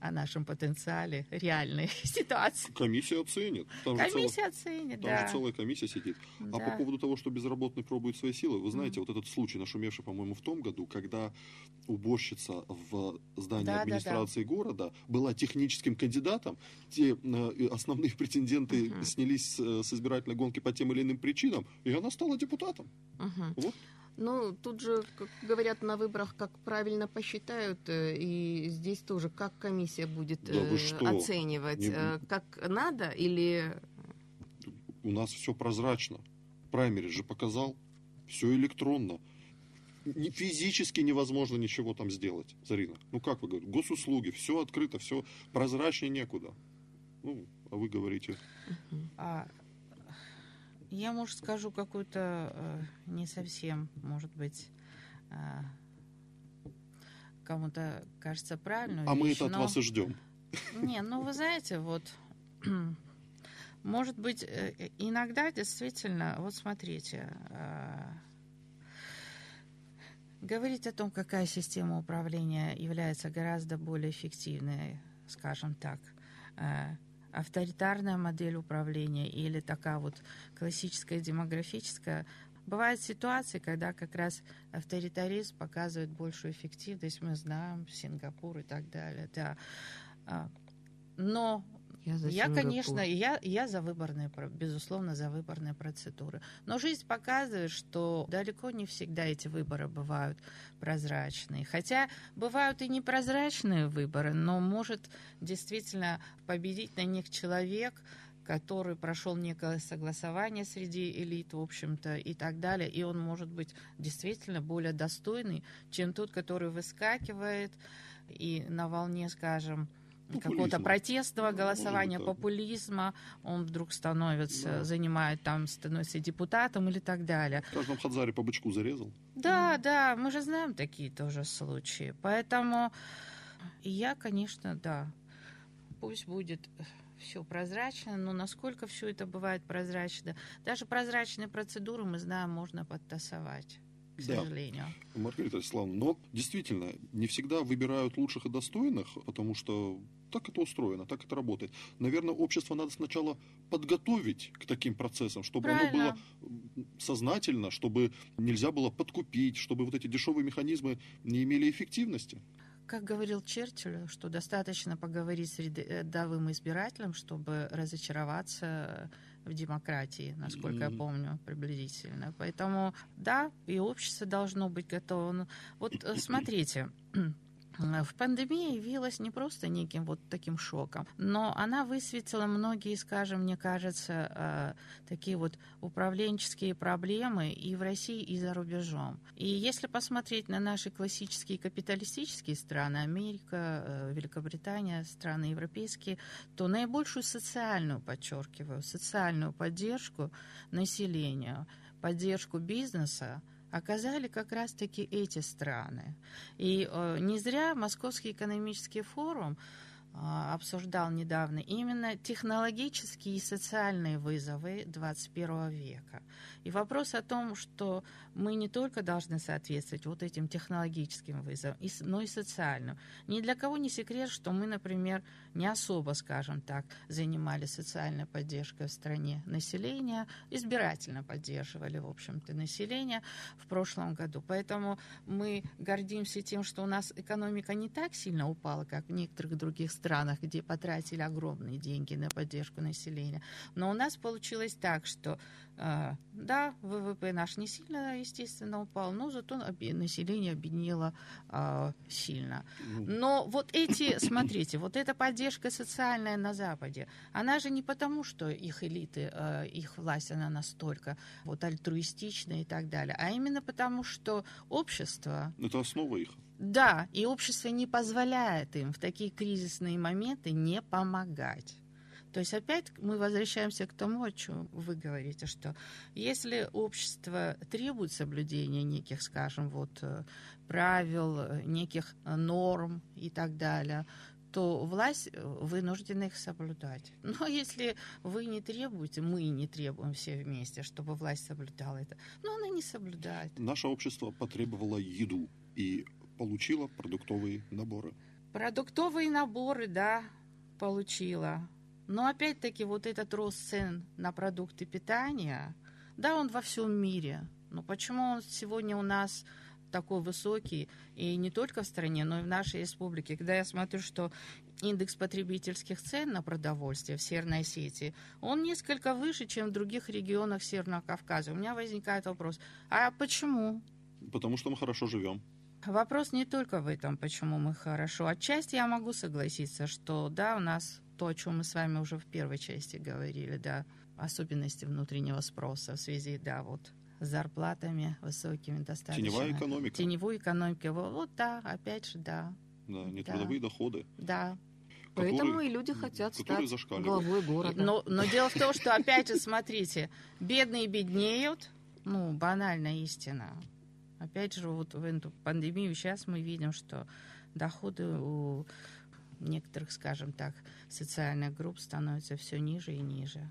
о нашем потенциале реальной ситуации. Комиссия оценит. Там комиссия целая, оценит, Там да. же целая комиссия сидит. Да. А по поводу того, что безработный пробует свои силы, вы знаете, mm-hmm. вот этот случай, нашумевший, по-моему, в том году, когда уборщица в здании да, администрации да, да. города была техническим кандидатом, те э, основные претенденты mm-hmm. снялись с, с избирательной гонки по тем или иным причинам, и она стала депутатом. Mm-hmm. Вот. Ну, тут же, как говорят на выборах, как правильно посчитают, э, и здесь тоже, как комиссия будет да э, оценивать, Не... Э, как надо или... У нас все прозрачно. Праймерис же показал, все электронно. Физически невозможно ничего там сделать, Зарина. Ну, как вы говорите, госуслуги, все открыто, все прозрачнее некуда. Ну, а вы говорите... А я, может, скажу какую-то э, не совсем, может быть, э, кому-то кажется правильную А вещь, мы это от вас и ждем. Не, ну вы знаете, вот Может быть, э, иногда действительно, вот смотрите, говорить о том, какая система управления является гораздо более эффективной, скажем так, авторитарная модель управления или такая вот классическая демографическая, Бывают ситуации, когда как раз авторитаризм показывает большую эффективность, мы знаем, Сингапур и так далее, да. А, но я, за я конечно, я, я за выборные, безусловно, за выборные процедуры. Но жизнь показывает, что далеко не всегда эти выборы бывают прозрачные. Хотя бывают и непрозрачные выборы, но может действительно победить на них человек, который прошел некое согласование среди элит, в общем-то, и так далее, и он может быть действительно более достойный, чем тот, который выскакивает и на волне, скажем, какого-то протестного ну, голосования, ну, популизма, он вдруг становится, да. занимает там, становится депутатом или так далее. В каждом Хадзаре по бычку зарезал. Да, да, мы же знаем такие тоже случаи. Поэтому я, конечно, да, пусть будет все прозрачно, но насколько все это бывает прозрачно. Даже прозрачные процедуры, мы знаем, можно подтасовать к да. сожалению. Маргарита Александровна, но действительно, не всегда выбирают лучших и достойных, потому что так это устроено, так это работает. Наверное, общество надо сначала подготовить к таким процессам, чтобы Правильно. оно было сознательно, чтобы нельзя было подкупить, чтобы вот эти дешевые механизмы не имели эффективности как говорил Черчилль, что достаточно поговорить с рядовым избирателем, чтобы разочароваться в демократии, насколько mm-hmm. я помню, приблизительно. Поэтому, да, и общество должно быть готово. Вот э, смотрите, в пандемии явилась не просто неким вот таким шоком, но она высветила многие, скажем, мне кажется, э, такие вот управленческие проблемы и в России, и за рубежом. И если посмотреть на наши классические капиталистические страны, Америка, э, Великобритания, страны европейские, то наибольшую социальную, подчеркиваю, социальную поддержку населению, поддержку бизнеса – оказали как раз-таки эти страны. И э, не зря Московский экономический форум обсуждал недавно именно технологические и социальные вызовы 21 века. И вопрос о том, что мы не только должны соответствовать вот этим технологическим вызовам, но и социальным. Ни для кого не секрет, что мы, например, не особо, скажем так, занимались социальной поддержкой в стране населения, избирательно поддерживали, в общем-то, население в прошлом году. Поэтому мы гордимся тем, что у нас экономика не так сильно упала, как в некоторых других странах, где потратили огромные деньги на поддержку населения. Но у нас получилось так, что а, да, ВВП наш не сильно, естественно, упал, но зато население обеднело а, сильно. Но вот эти, смотрите, вот эта поддержка социальная на Западе, она же не потому, что их элиты, а, их власть, она настолько вот альтруистичная и так далее, а именно потому, что общество... Это основа их. Да, и общество не позволяет им в такие кризисные моменты не помогать. То есть опять мы возвращаемся к тому, о чем вы говорите, что если общество требует соблюдения неких, скажем, вот э, правил, неких норм и так далее, то власть э, вынуждена их соблюдать. Но если вы не требуете, мы не требуем все вместе, чтобы власть соблюдала это, но она не соблюдает. Наше общество потребовало еду и получило продуктовые наборы. Продуктовые наборы, да, получила. Но опять-таки вот этот рост цен на продукты питания, да, он во всем мире. Но почему он сегодня у нас такой высокий, и не только в стране, но и в нашей республике. Когда я смотрю, что индекс потребительских цен на продовольствие в Северной Осетии, он несколько выше, чем в других регионах Северного Кавказа. У меня возникает вопрос, а почему? Потому что мы хорошо живем. Вопрос не только в этом, почему мы хорошо. Отчасти я могу согласиться, что да, у нас то, о чем мы с вами уже в первой части говорили, да, особенности внутреннего спроса в связи, да, вот с зарплатами высокими достаточно. Теневая экономика. Теневую экономику. Вот, да, опять же, да. Да, нетрудовые да. доходы. Да. Которые, Поэтому и люди хотят стать главой города. Но, но дело в том, что, опять же, смотрите, бедные беднеют, ну, банальная истина. Опять же, вот в эту пандемию сейчас мы видим, что доходы у некоторых, скажем так, социальных групп становится все ниже и ниже.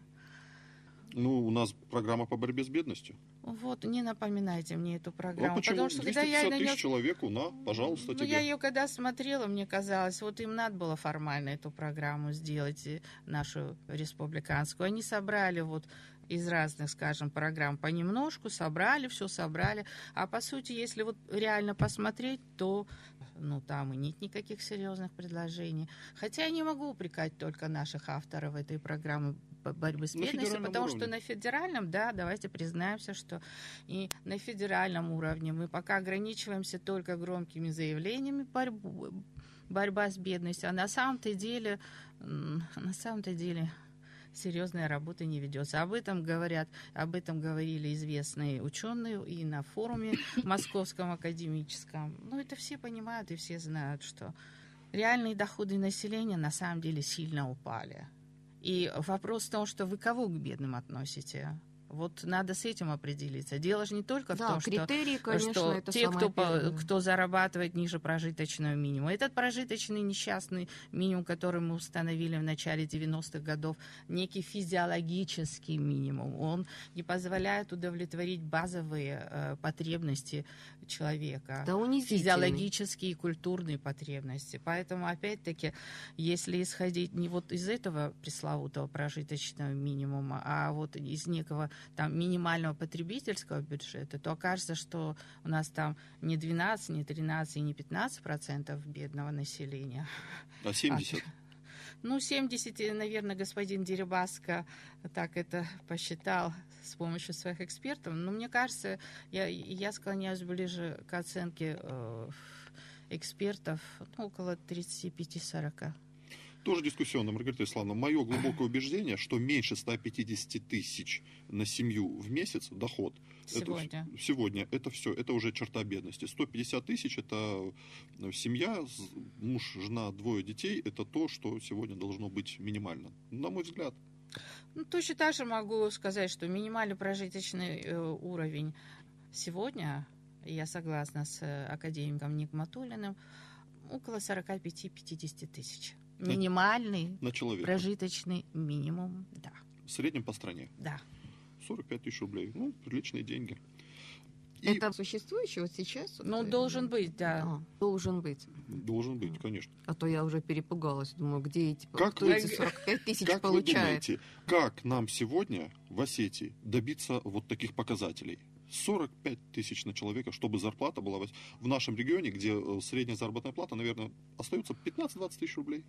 Ну, у нас программа по борьбе с бедностью. Вот, не напоминайте мне эту программу. а почему? Потому что когда я 250 на тысяч неё- человеку, на, пожалуйста, ну, тебе. я ее когда смотрела, мне казалось, вот им надо было формально эту программу сделать, э, нашу республиканскую. Они собрали вот из разных, скажем, программ понемножку, собрали все, собрали. А по сути, если вот реально посмотреть, то ну, там и нет никаких серьезных предложений. Хотя я не могу упрекать только наших авторов этой программы бо- борьбы с бедностью, потому уровне. что на федеральном, да, давайте признаемся, что и на федеральном уровне мы пока ограничиваемся только громкими заявлениями борьбу, борьба с бедностью, а на самом-то деле, на самом-то деле серьезная работа не ведется. Об этом говорят, об этом говорили известные ученые и на форуме Московском академическом. Ну, это все понимают и все знают, что реальные доходы населения на самом деле сильно упали. И вопрос в том, что вы кого к бедным относите? Вот надо с этим определиться. Дело же не только в Да, том, что критерии, конечно, что это те, кто, по- кто зарабатывает ниже прожиточного минимума. Этот прожиточный несчастный минимум, который мы установили в начале 90-х годов, некий физиологический минимум, он не позволяет удовлетворить базовые э, потребности человека. Да. Физиологические и культурные потребности. Поэтому, опять-таки, если исходить не вот из этого пресловутого прожиточного минимума, а вот из некого там минимального потребительского бюджета, то окажется, что у нас там не 12, не 13 и не 15 процентов бедного населения. А 70? Ну, 70, наверное, господин Дерибаско так это посчитал с помощью своих экспертов. Но мне кажется, я, я склоняюсь ближе к оценке э, экспертов ну, около 35-40. Тоже дискуссионно, Маргарита Иславовна. Мое глубокое убеждение, что меньше 150 тысяч на семью в месяц доход. Сегодня. Это, сегодня это все, это уже черта бедности. 150 тысяч это э, семья, муж, жена, двое детей. Это то, что сегодня должно быть минимально. На мой взгляд. Ну, точно так же могу сказать, что минимальный прожиточный э, уровень сегодня, я согласна с э, академиком Нигматулиным, около 45-50 тысяч. Минимальный На человека. прожиточный минимум, да, В среднем по стране. да. 45 тысяч рублей. Ну, приличные деньги. И Это существующий вот сейчас? Ну, э, должен быть, да. а, должен быть. должен быть, конечно. А то я уже перепугалась. Думаю, где эти, Как кто вы- эти 45 тысяч Как вы получает? думаете, как нам сегодня в Осетии добиться вот таких показателей? 45 тысяч на человека, чтобы зарплата была в нашем регионе, где э, средняя заработная плата, наверное, остается 15-20 тысяч рублей.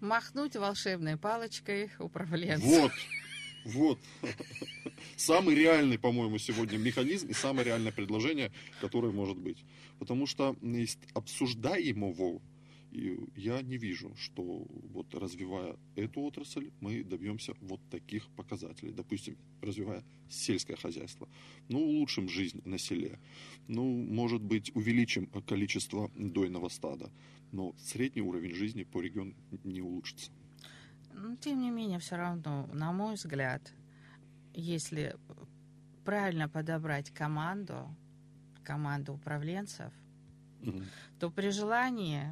Махнуть волшебной палочкой управленцу. Вот, вот. Самый реальный, по-моему, сегодня механизм и самое реальное предложение, которое может быть. Потому что обсуждаемого и я не вижу, что вот развивая эту отрасль, мы добьемся вот таких показателей. Допустим, развивая сельское хозяйство. Ну, улучшим жизнь на селе. Ну, может быть, увеличим количество дойного стада. Но средний уровень жизни по региону не улучшится. Но, тем не менее, все равно, на мой взгляд, если правильно подобрать команду, команду управленцев, Мгм. то при желании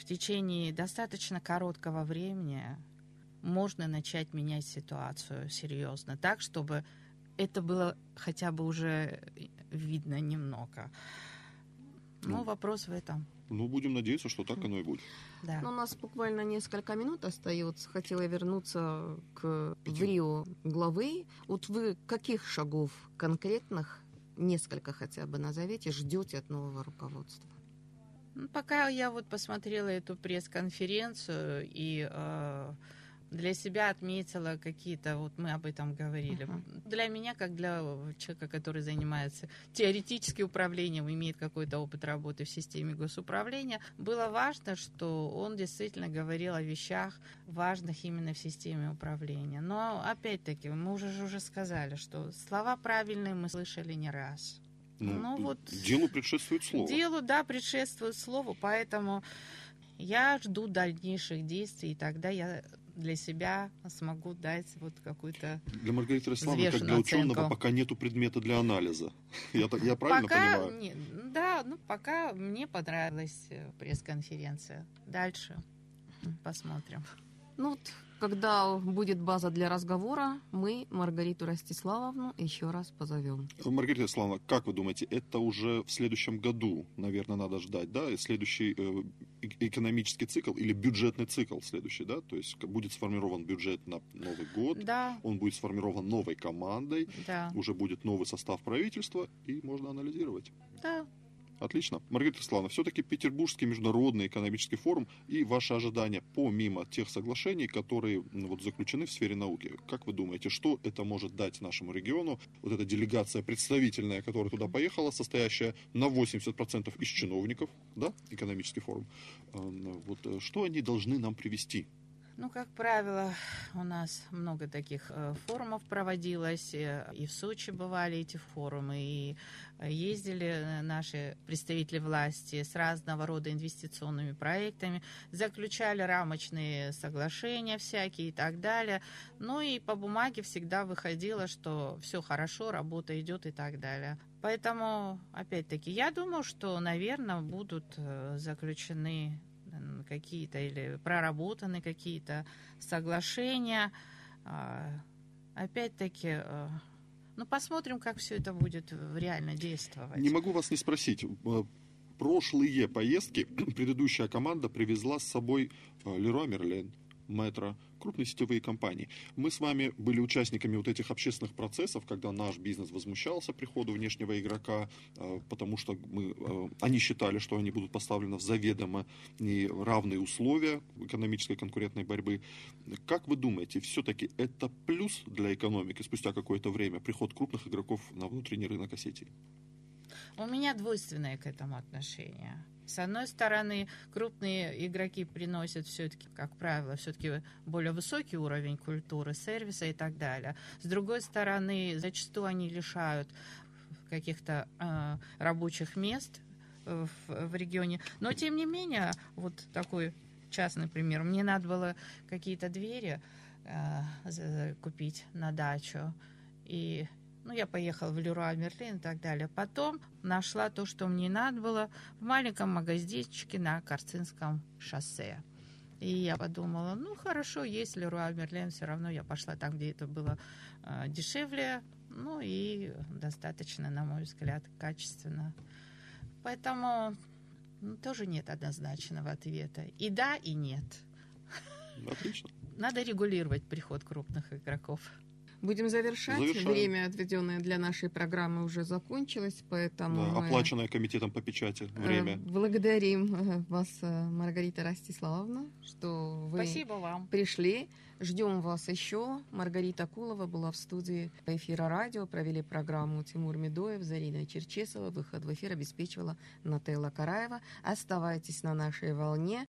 в течение достаточно короткого времени можно начать менять ситуацию серьезно, так, чтобы это было хотя бы уже видно немного. Ну, Ну. вопрос в этом, Ну, будем надеяться, что так оно и будет. да. Ну, у нас буквально несколько минут остается. Хотела вернуться к Пяти. в Рио главы. Вот вы каких шагов конкретных, несколько хотя бы назовите, ждете от нового руководства? Пока я вот посмотрела эту пресс-конференцию и э, для себя отметила какие-то, вот мы об этом говорили. Мгм. Для меня, как для человека, который занимается теоретически управлением, имеет какой-то опыт работы в системе госуправления, было важно, что он действительно говорил о вещах важных именно в системе управления. Но опять-таки, мы уже, же уже сказали, что слова правильные мы слышали не раз. Ну, вот делу предшествует слово. Делу, да, предшествует слову, поэтому я жду дальнейших действий, и тогда я для себя смогу дать вот какую-то... Для Маргариты Рославны, как для ученого, оценку. пока нету предмета для анализа. Я, так- я правильно пока, понимаю? не- да, ну пока мне понравилась э, пресс-конференция. Дальше посмотрим. Ну вот когда будет база для разговора, мы Маргариту Ростиславовну еще раз позовем. Маргарита Славовна, как вы думаете, это уже в следующем году, наверное, надо ждать, да? Следующий э, экономический цикл или бюджетный цикл следующий, да? То есть будет сформирован бюджет на Новый год, Да, он будет сформирован новой командой, да, уже будет новый состав правительства, и можно анализировать. да. Отлично. Маргарита Иславовна, все-таки Петербургский международный экономический форум и ваши ожидания помимо тех соглашений, которые вот, заключены в сфере науки. Как вы думаете, что это может дать нашему региону? Вот эта делегация представительная, которая туда поехала, состоящая на 80% из чиновников, да, экономический форум. Э, Вот э, что они должны нам привести? Ну, как правило, у нас много таких э, форумов проводилось, э, и в Сочи бывали эти форумы, и э, ездили наши представители власти с разного рода инвестиционными проектами, заключали рамочные соглашения всякие и так далее. Ну и по бумаге всегда выходило, что все хорошо, работа идет и так далее. Поэтому, опять-таки, я думаю, что, наверное, будут заключены какие-то или проработаны какие-то соглашения. А, Опять-таки, э, ну посмотрим, как все это будет реально действовать. Не могу вас не спросить. Э, Прошлые поездки предыдущая команда привезла с собой э, Леруа Мерлен, Метро, крупные сетевые компании. Мы с вами были участниками вот этих общественных процессов, когда наш бизнес возмущался приходу внешнего игрока, э, потому что мы, э, они считали, что они будут поставлены в заведомо неравные условия экономической конкурентной борьбы. Как вы думаете, все-таки это плюс для экономики спустя какое-то время приход крупных игроков на внутренний рынок Осетии? У меня двойственное к этому отношение. С одной стороны, крупные игроки приносят все-таки, как правило, все-таки более высокий уровень культуры, сервиса и так далее. С другой стороны, зачастую они лишают каких-то э, рабочих мест э, в, в регионе. Но тем не менее, вот такой частный пример. Мне надо было какие-то двери э, купить на дачу. И ну, я поехала в Леруа Мерлин и так далее. Потом нашла то, что мне надо было в маленьком магазинчике на Карцинском шоссе. И я подумала, ну хорошо, есть Леруа Мерлен, все равно я пошла там, где это было э, дешевле, ну и достаточно, на мой взгляд, качественно. Поэтому ну, тоже нет однозначного ответа. И да, и нет. Отлично. Надо регулировать приход крупных игроков. Будем завершать. Завершаем. Время, отведенное для нашей программы, уже закончилось, поэтому Да, мы, оплаченное комитетом по печати э, время. благодарим э, вас, э, Маргарита Ростиславовна, что вы Спасибо вам. пришли. Ждем вас еще. Маргарита Кулова была в студии эфира радио. Провели программу Тимур Медоев, Зарина Черчесова. Выход в эфир обеспечивала Нателла Караева. Оставайтесь на нашей волне.